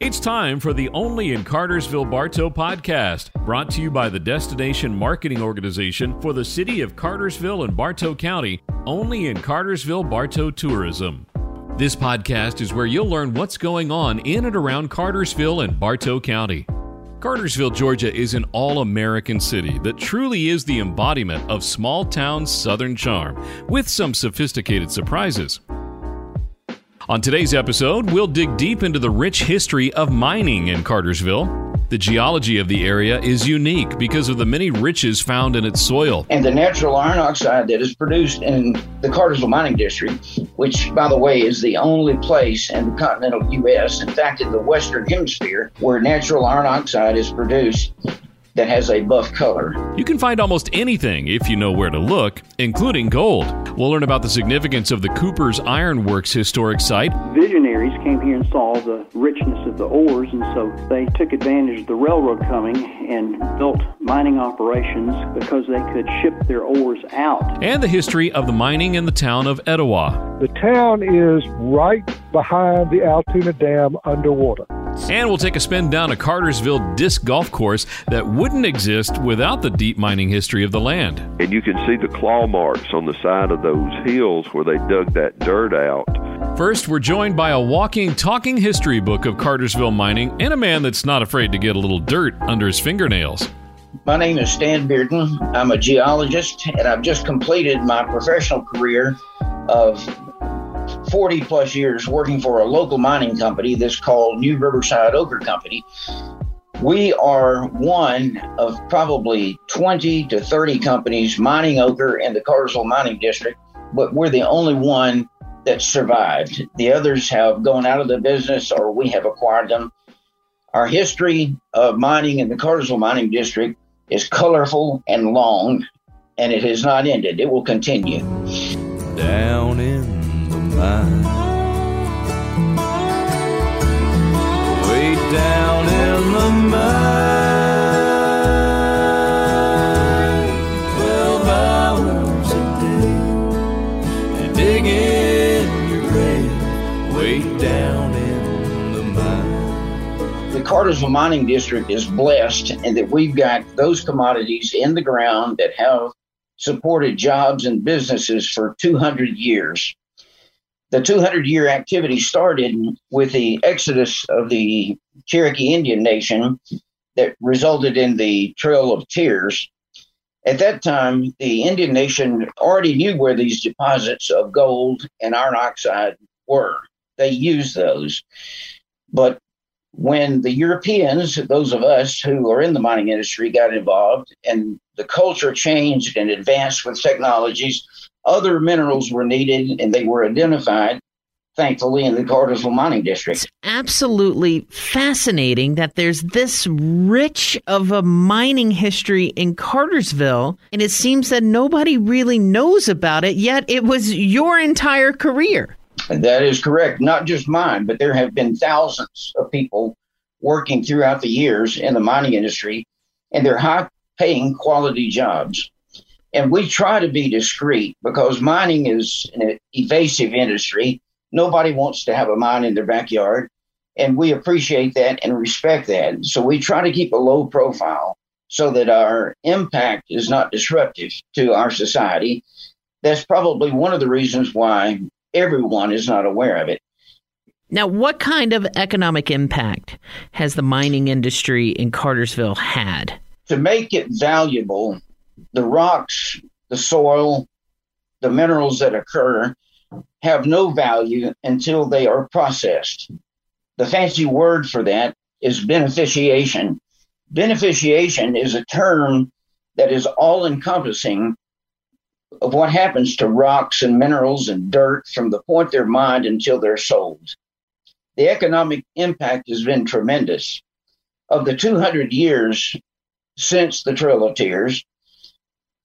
It's time for the Only in Cartersville Bartow podcast, brought to you by the Destination Marketing Organization for the City of Cartersville and Bartow County, Only in Cartersville Bartow Tourism. This podcast is where you'll learn what's going on in and around Cartersville and Bartow County. Cartersville, Georgia is an all American city that truly is the embodiment of small town southern charm, with some sophisticated surprises. On today's episode, we'll dig deep into the rich history of mining in Cartersville. The geology of the area is unique because of the many riches found in its soil. And the natural iron oxide that is produced in the Cartersville Mining District, which, by the way, is the only place in the continental U.S., in fact, in the Western Hemisphere, where natural iron oxide is produced that has a buff color. You can find almost anything if you know where to look, including gold. We'll learn about the significance of the Cooper's Iron Works historic site. Visionaries came here and saw the richness of the ores, and so they took advantage of the railroad coming and built mining operations because they could ship their ores out. And the history of the mining in the town of Etowah. The town is right behind the Allatoona Dam underwater. And we'll take a spin down a Cartersville disc golf course that wouldn't exist without the deep mining history of the land. And you can see the claw marks on the side of those hills where they dug that dirt out. First, we're joined by a walking, talking history book of Cartersville mining and a man that's not afraid to get a little dirt under his fingernails. My name is Stan Bearden. I'm a geologist, and I've just completed my professional career of 40 plus years working for a local mining company that's called New Riverside Ochre Company. We are one of probably 20 to 30 companies mining ochre in the Cartersville Mining District, but we're the only one that survived. The others have gone out of the business or we have acquired them. Our history of mining in the Cartersville Mining District is colorful and long, and it has not ended. It will continue. Down in mine. Way down in the mine, twelve hours a day, and your grave, way down in the mine. The Cartersville Mining District is blessed in that we've got those commodities in the ground that have supported jobs and businesses for 200 years the 200 year activity started with the exodus of the Cherokee Indian Nation that resulted in the Trail of Tears. At that time, the Indian Nation already knew where these deposits of gold and iron oxide were. They used those. But when the Europeans, those of us who are in the mining industry, got involved and the culture changed and advanced with technologies, other minerals were needed and they were identified, thankfully, in the Cartersville Mining District. It's absolutely fascinating that there's this rich of a mining history in Cartersville, and it seems that nobody really knows about it, yet it was your entire career. That is correct. Not just mine, but there have been thousands of people working throughout the years in the mining industry, and they're high paying quality jobs. And we try to be discreet because mining is an evasive industry. Nobody wants to have a mine in their backyard. And we appreciate that and respect that. So we try to keep a low profile so that our impact is not disruptive to our society. That's probably one of the reasons why everyone is not aware of it. Now, what kind of economic impact has the mining industry in Cartersville had? To make it valuable, the rocks, the soil, the minerals that occur have no value until they are processed. The fancy word for that is beneficiation. Beneficiation is a term that is all encompassing of what happens to rocks and minerals and dirt from the point they're mined until they're sold. The economic impact has been tremendous. Of the 200 years since the Trail of Tears,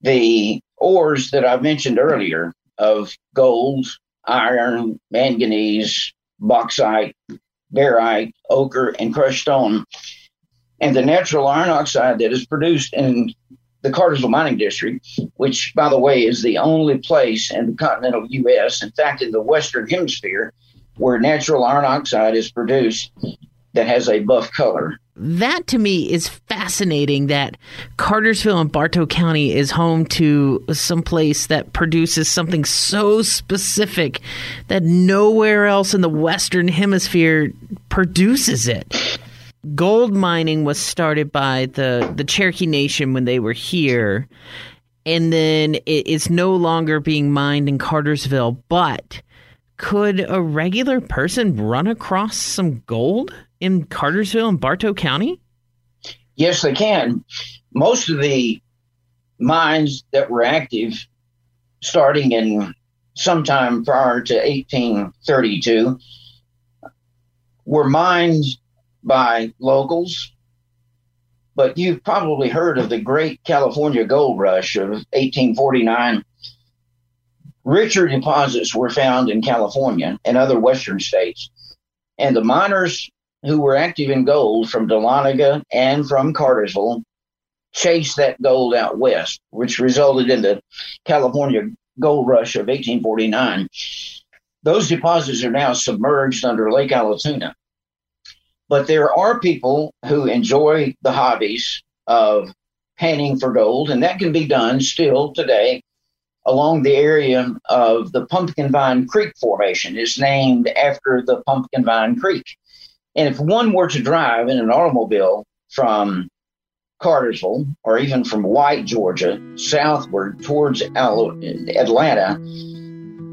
the ores that I mentioned earlier of gold, iron, manganese, bauxite, barite, ochre, and crushed stone, and the natural iron oxide that is produced in the Cartersville Mining District, which, by the way, is the only place in the continental U.S., in fact, in the Western Hemisphere, where natural iron oxide is produced. That has a buff color. That to me is fascinating that Cartersville in Bartow County is home to some place that produces something so specific that nowhere else in the Western Hemisphere produces it. Gold mining was started by the, the Cherokee Nation when they were here, and then it is no longer being mined in Cartersville, but could a regular person run across some gold? In Cartersville and Bartow County? Yes, they can. Most of the mines that were active starting in sometime prior to 1832 were mined by locals. But you've probably heard of the Great California Gold Rush of 1849. Richer deposits were found in California and other western states. And the miners who were active in gold from Dahlonega and from Cartersville chased that gold out west, which resulted in the California gold rush of 1849. Those deposits are now submerged under Lake Allatoona. But there are people who enjoy the hobbies of panning for gold, and that can be done still today along the area of the Pumpkin Vine Creek Formation. It's named after the Pumpkin Vine Creek. And if one were to drive in an automobile from Cartersville or even from White, Georgia, southward towards Atlanta,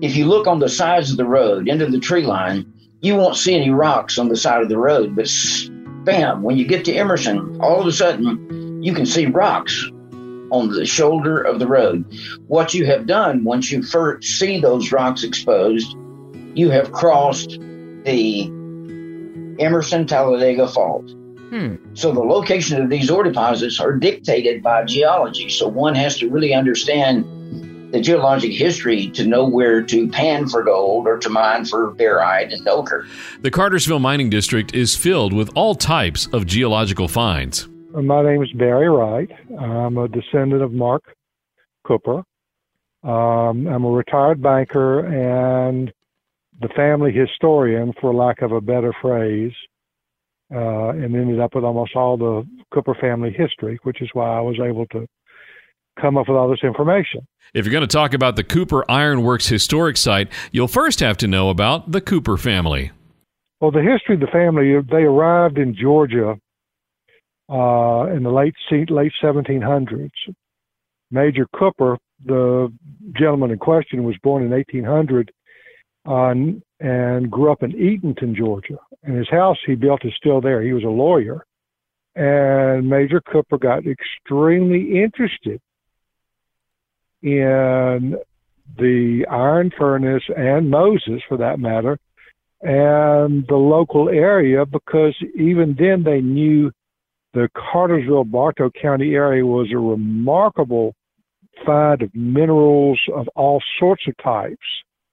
if you look on the sides of the road into the tree line, you won't see any rocks on the side of the road. But bam, when you get to Emerson, all of a sudden you can see rocks on the shoulder of the road. What you have done once you first see those rocks exposed, you have crossed the Emerson Talladega Fault. Hmm. So the location of these ore deposits are dictated by geology. So one has to really understand the geologic history to know where to pan for gold or to mine for barite and ochre. The Cartersville Mining District is filled with all types of geological finds. My name is Barry Wright. I'm a descendant of Mark Cooper. Um, I'm a retired banker and the family historian, for lack of a better phrase, uh, and ended up with almost all the Cooper family history, which is why I was able to come up with all this information. If you're going to talk about the Cooper Ironworks historic site, you'll first have to know about the Cooper family. Well, the history of the family, they arrived in Georgia uh, in the late late 1700s. Major Cooper, the gentleman in question, was born in 1800 and grew up in Eatonton, Georgia. And his house he built is still there. He was a lawyer. And Major Cooper got extremely interested in the iron furnace and Moses, for that matter, and the local area because even then they knew the Cartersville Bartow County area was a remarkable find of minerals of all sorts of types.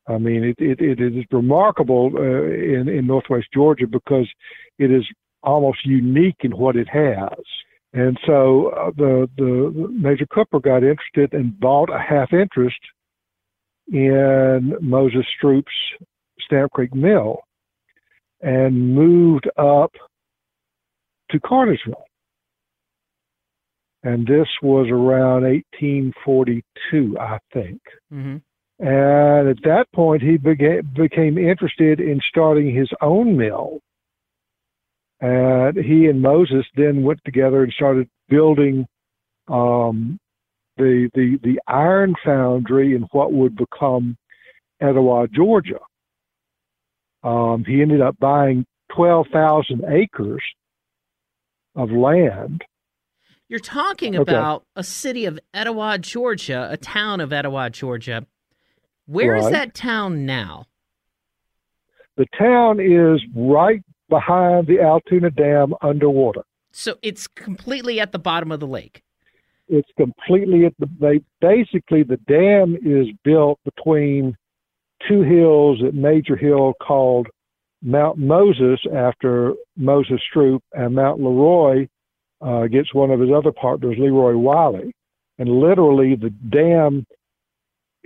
I mean, it, it, it is remarkable uh, in, in Northwest Georgia because it is almost unique in what it has. And so uh, the, the Major Cooper got interested and bought a half interest in Moses Stroup's Stamp Creek Mill and moved up to Cartersville. And this was around 1842, I think. Mm-hmm. And at that point, he began, became interested in starting his own mill. And he and Moses then went together and started building um, the, the, the iron foundry in what would become Etowah, Georgia. Um, he ended up buying 12,000 acres of land. You're talking okay. about a city of Etowah, Georgia, a town of Etowah, Georgia, where right. is that town now? The town is right behind the Allatoona Dam underwater. So it's completely at the bottom of the lake. It's completely at the they basically the dam is built between two hills at Major Hill called Mount Moses after Moses Stroup and Mount Leroy uh, gets one of his other partners, Leroy Wiley. And literally the dam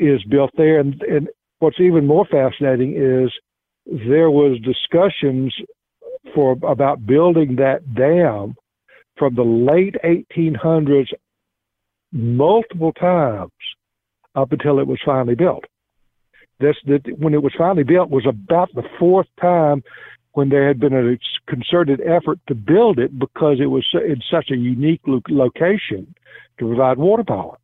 is built there. And, and what's even more fascinating is there was discussions for about building that dam from the late 1800s multiple times up until it was finally built. This, that when it was finally built was about the fourth time when there had been a concerted effort to build it because it was in such a unique lo- location to provide water power.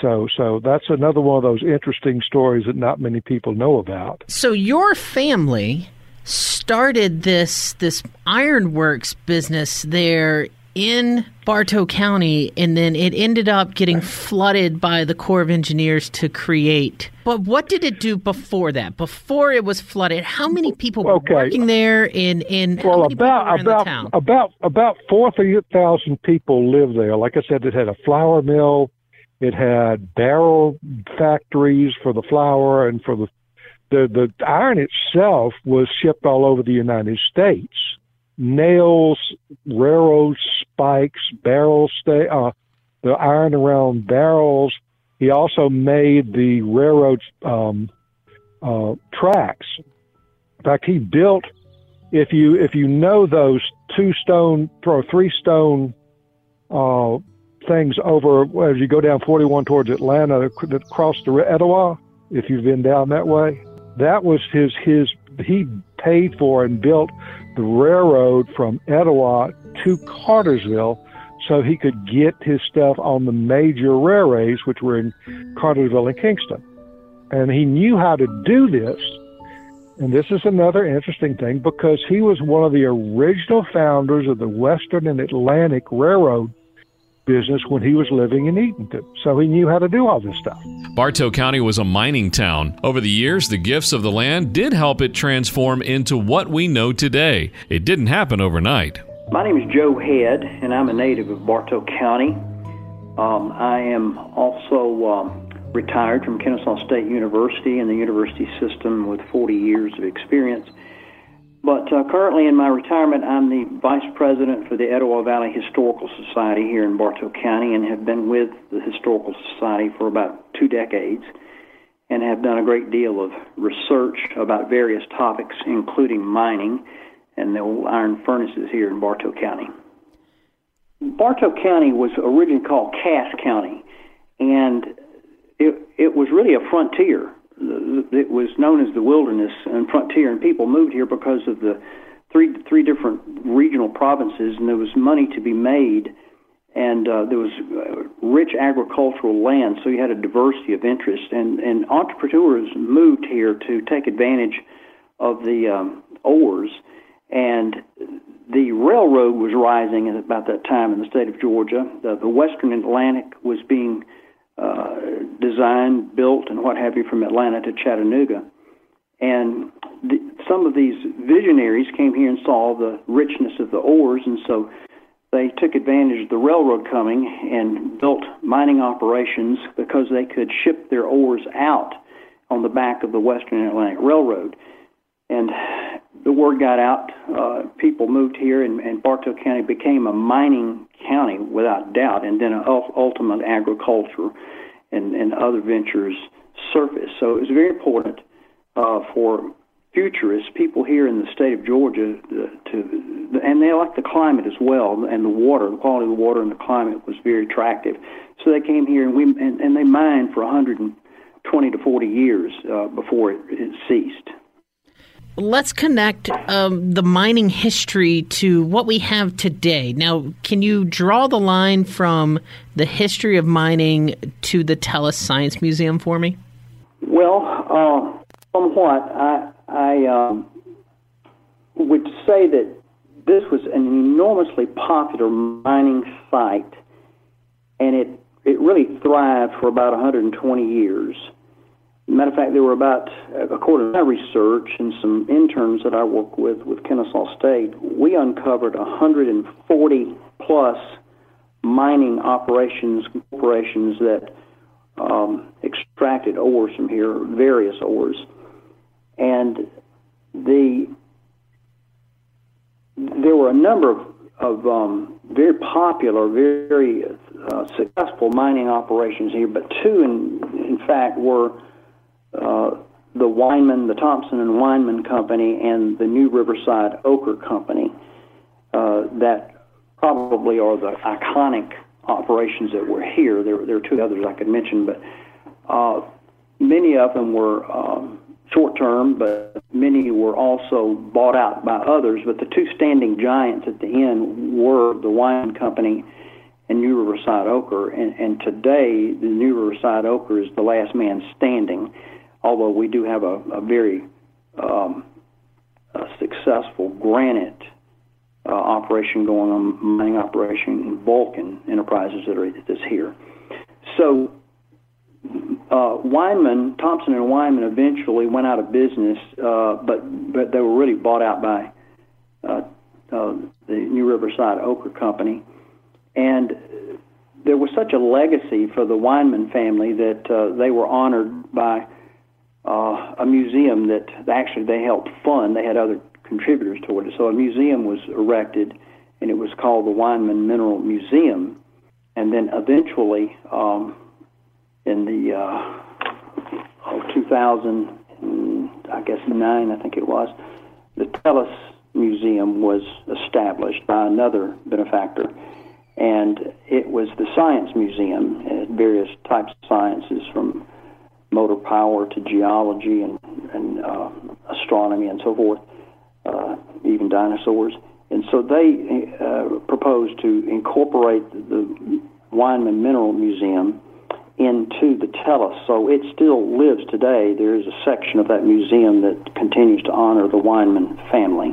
So, so that's another one of those interesting stories that not many people know about. So, your family started this this ironworks business there in Bartow County, and then it ended up getting flooded by the Corps of Engineers to create. But what did it do before that? Before it was flooded, how many people were Okay. working there? In in how Well, many people were about the about town? about about forty thousand people live there. Like I said, it had a flour mill, it had barrel factories for the flour and for the the the iron itself was shipped all over the United States. Nails, railroad spikes, barrel stay, uh, the iron around barrels. He also made the railroad um, uh, tracks. In fact, he built if you if you know those two stone or three stone uh, things over as you go down 41 towards Atlanta that the Etowah, if you've been down that way, that was his his he paid for and built the railroad from Etowah to Cartersville so he could get his stuff on the major railways which were in Cartersville and Kingston. And he knew how to do this and this is another interesting thing because he was one of the original founders of the Western and Atlantic Railroad business when he was living in Eatonton. So he knew how to do all this stuff. Bartow County was a mining town. Over the years, the gifts of the land did help it transform into what we know today. It didn't happen overnight. My name is Joe Head, and I'm a native of Bartow County. Um, I am also um, retired from Kennesaw State University and the university system with 40 years of experience. But uh, currently in my retirement, I'm the vice president for the Etowah Valley Historical Society here in Bartow County and have been with the Historical Society for about two decades and have done a great deal of research about various topics, including mining and the old iron furnaces here in Bartow County. Bartow County was originally called Cass County, and it, it was really a frontier. It was known as the wilderness and frontier, and people moved here because of the three three different regional provinces, and there was money to be made, and uh, there was uh, rich agricultural land, so you had a diversity of interest, and and entrepreneurs moved here to take advantage of the um, ores, and the railroad was rising at about that time in the state of Georgia. The, the Western Atlantic was being designed, built, and what have you from Atlanta to Chattanooga. And the, some of these visionaries came here and saw the richness of the ores, and so they took advantage of the railroad coming and built mining operations because they could ship their ores out on the back of the Western Atlantic Railroad. And the word got out. Uh, people moved here, and, and Bartow County became a mining county without doubt, and then ul- ultimate agriculture and, and other ventures surfaced. So it was very important uh, for futurists, people here in the state of Georgia, uh, to and they like the climate as well, and the water, the quality of the water and the climate was very attractive. So they came here, and we and, and they mined for 120 to 40 years uh, before it, it ceased. Let's connect um, the mining history to what we have today. Now, can you draw the line from the history of mining to the Tellus Science Museum for me? Well, uh, somewhat. I, I um, would say that this was an enormously popular mining site, and it, it really thrived for about 120 years. Matter of fact, there were about, according to my research and some interns that I work with with Kennesaw State, we uncovered 140 plus mining operations, corporations that um, extracted ores from here, various ores, and the there were a number of, of um, very popular, very, very uh, successful mining operations here, but two, in, in fact, were uh, the Weinman, the Thompson and Weinman Company, and the New Riverside Ochre Company uh, that probably are the iconic operations that were here. There, there are two others I could mention, but uh, many of them were um, short term, but many were also bought out by others. But the two standing giants at the end were the Weinman Company and New Riverside Ochre. And, and today, the New Riverside Ochre is the last man standing although we do have a, a very um, a successful granite uh, operation going on, mining operation in Vulcan Enterprises that are that's here. So uh, Weinman, Thompson and Weinman eventually went out of business, uh, but but they were really bought out by uh, uh, the New Riverside Ochre Company, and there was such a legacy for the Weinman family that uh, they were honored by uh, a museum that actually they helped fund. They had other contributors toward it. So a museum was erected, and it was called the Weinman Mineral Museum. And then eventually, um, in the uh, oh, 2000, I guess nine, I think it was, the Tellus Museum was established by another benefactor, and it was the Science Museum. Various types of sciences from motor power to geology and, and uh, astronomy and so forth, uh, even dinosaurs. And so they uh, proposed to incorporate the Weinman Mineral Museum into the Tellus. So it still lives today. There is a section of that museum that continues to honor the Weinman family.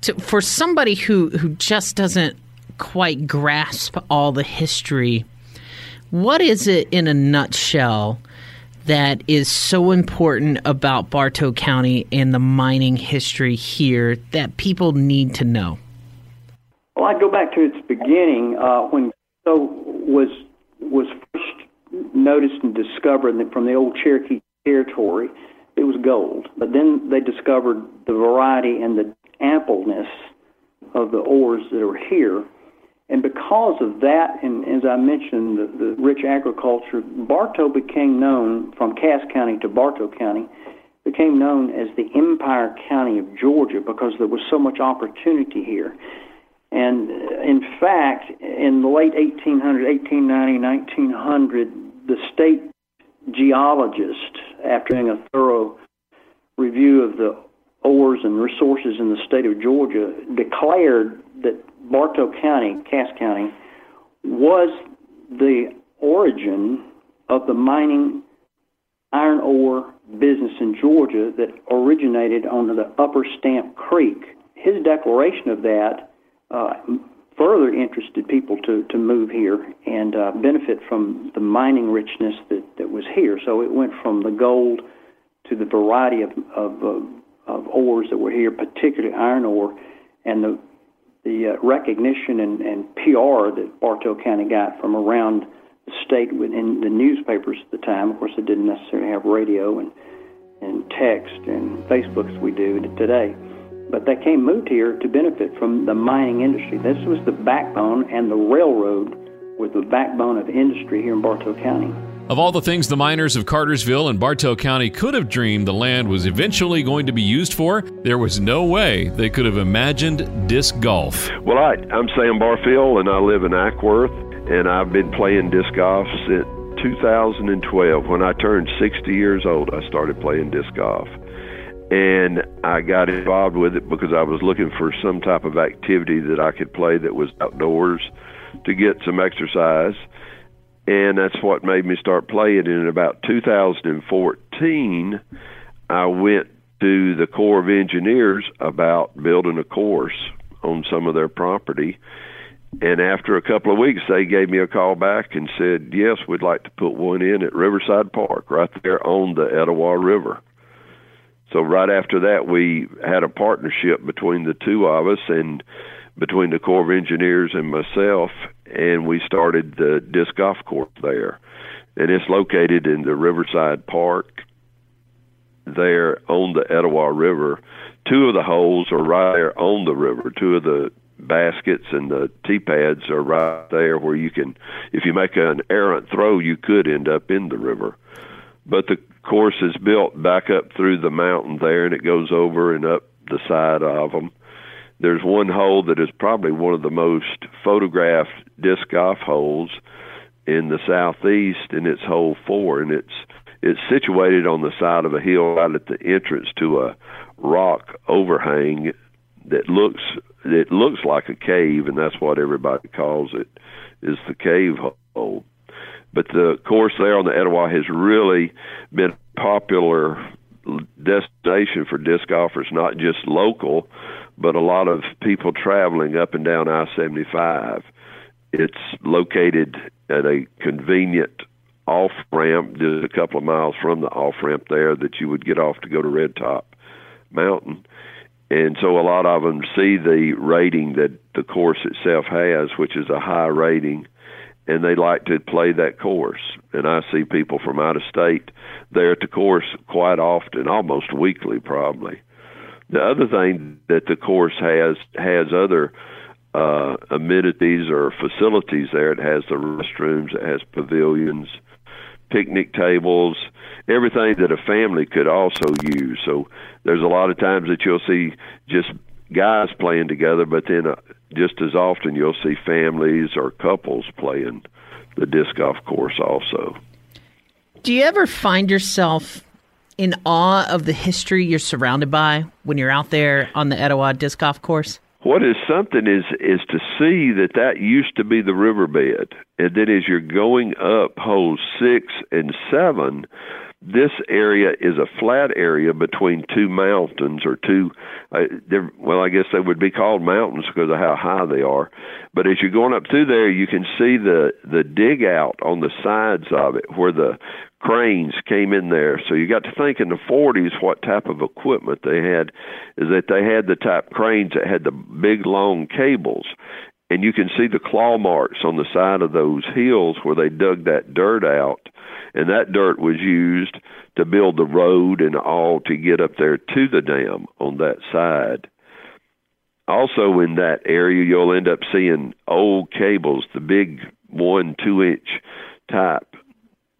So for somebody who, who just doesn't quite grasp all the history, what is it in a nutshell that is so important about Bartow County and the mining history here that people need to know? Well, I go back to its beginning uh, when so was was first noticed and discovered from the old Cherokee territory. It was gold, but then they discovered the variety and the ampleness of the ores that are here and because of that, and as I mentioned, the, the rich agriculture, Bartow became known from Cass County to Bartow County, became known as the Empire County of Georgia because there was so much opportunity here. And uh, in fact, in the late 1800s, 1890, 1900, the state geologist, after doing a thorough review of the ores and resources in the state of Georgia, declared that Bartow County, Cass County, was the origin of the mining iron ore business in Georgia that originated on the Upper Stamp Creek. His declaration of that uh, further interested people to, to move here and uh, benefit from the mining richness that, that was here. So it went from the gold to the variety of, of, uh, of ores that were here, particularly iron ore, and the the uh, recognition and, and PR that Bartow County got from around the state in the newspapers at the time. Of course, they didn't necessarily have radio and and text and Facebook as we do today. But they came moved here to benefit from the mining industry. This was the backbone, and the railroad was the backbone of industry here in Bartow County. Of all the things the miners of Cartersville and Bartow County could have dreamed the land was eventually going to be used for, there was no way they could have imagined disc golf. Well, I, I'm Sam Barfield, and I live in Acworth, and I've been playing disc golf since 2012. When I turned 60 years old, I started playing disc golf. And I got involved with it because I was looking for some type of activity that I could play that was outdoors to get some exercise and that's what made me start playing. And in about 2014, I went to the Corps of Engineers about building a course on some of their property. And after a couple of weeks, they gave me a call back and said, Yes, we'd like to put one in at Riverside Park, right there on the Etowah River. So, right after that, we had a partnership between the two of us and between the Corps of Engineers and myself, and we started the disc golf course there. And it's located in the Riverside Park there on the Etowah River. Two of the holes are right there on the river. Two of the baskets and the tee pads are right there where you can, if you make an errant throw, you could end up in the river. But the course is built back up through the mountain there, and it goes over and up the side of them. There's one hole that is probably one of the most photographed disc golf holes in the southeast, and it's hole four, and it's it's situated on the side of a hill right at the entrance to a rock overhang that looks it looks like a cave, and that's what everybody calls it, is the cave hole. But the course there on the Etowah has really been popular destination for disc golfers, not just local, but a lot of people traveling up and down I 75. It's located at a convenient off ramp, just a couple of miles from the off ramp there that you would get off to go to Red Top Mountain. And so a lot of them see the rating that the course itself has, which is a high rating, and they like to play that course. And I see people from out of state there at the course quite often, almost weekly probably. The other thing that the course has has other uh, amenities or facilities there. It has the restrooms, it has pavilions, picnic tables, everything that a family could also use. So there's a lot of times that you'll see just guys playing together, but then uh, just as often you'll see families or couples playing the disc golf course also. Do you ever find yourself in awe of the history you're surrounded by when you're out there on the Etowah disc golf course? What is something is is to see that that used to be the riverbed, and then as you're going up holes six and seven, this area is a flat area between two mountains or two uh, well i guess they would be called mountains because of how high they are but as you're going up through there you can see the the dig out on the sides of it where the cranes came in there. So you got to think in the 40s what type of equipment they had is that they had the type cranes that had the big long cables. And you can see the claw marks on the side of those hills where they dug that dirt out. And that dirt was used to build the road and all to get up there to the dam on that side. Also, in that area, you'll end up seeing old cables, the big one, two inch type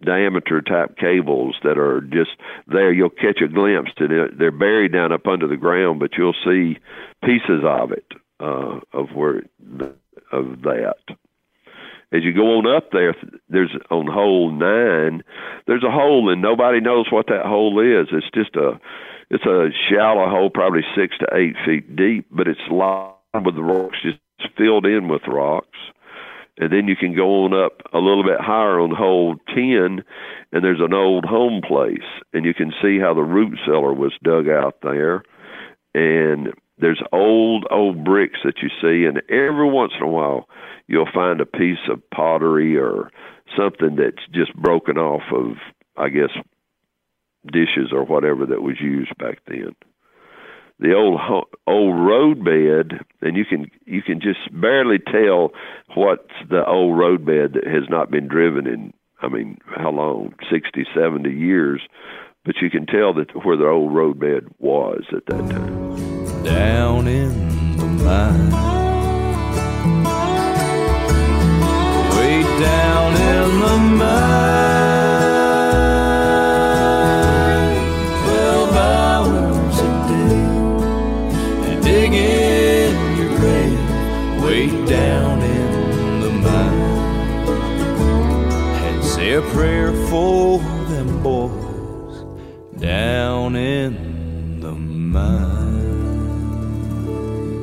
diameter type cables that are just there. You'll catch a glimpse, and they're buried down up under the ground, but you'll see pieces of it uh, of where of that as you go on up there, there's on hole nine, there's a hole and nobody knows what that hole is. It's just a, it's a shallow hole, probably six to eight feet deep, but it's lined with rocks, just filled in with rocks. And then you can go on up a little bit higher on hole 10, and there's an old home place, and you can see how the root cellar was dug out there. And there's old, old bricks that you see, and every once in a while, you'll find a piece of pottery or something that's just broken off of, I guess, dishes or whatever that was used back then. The old old road bed, and you can you can just barely tell what's the old road bed that has not been driven in. I mean, how long? Sixty, seventy years, but you can tell that where the old road bed was at that time. Down in the mine the mine.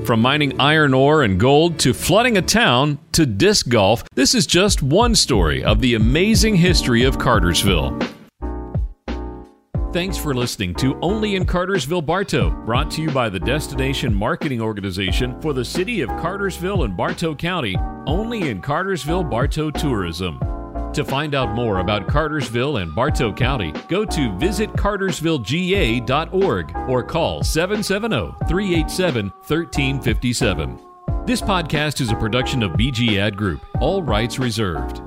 From mining iron ore and gold to flooding a town to disc golf, this is just one story of the amazing history of Cartersville. Thanks for listening to Only in Cartersville Bartow, brought to you by the Destination Marketing Organization for the City of Cartersville and Bartow County, Only in Cartersville Bartow Tourism. To find out more about Cartersville and Bartow County, go to visitcartersvillega.org or call 770 387 1357. This podcast is a production of BG Ad Group, all rights reserved.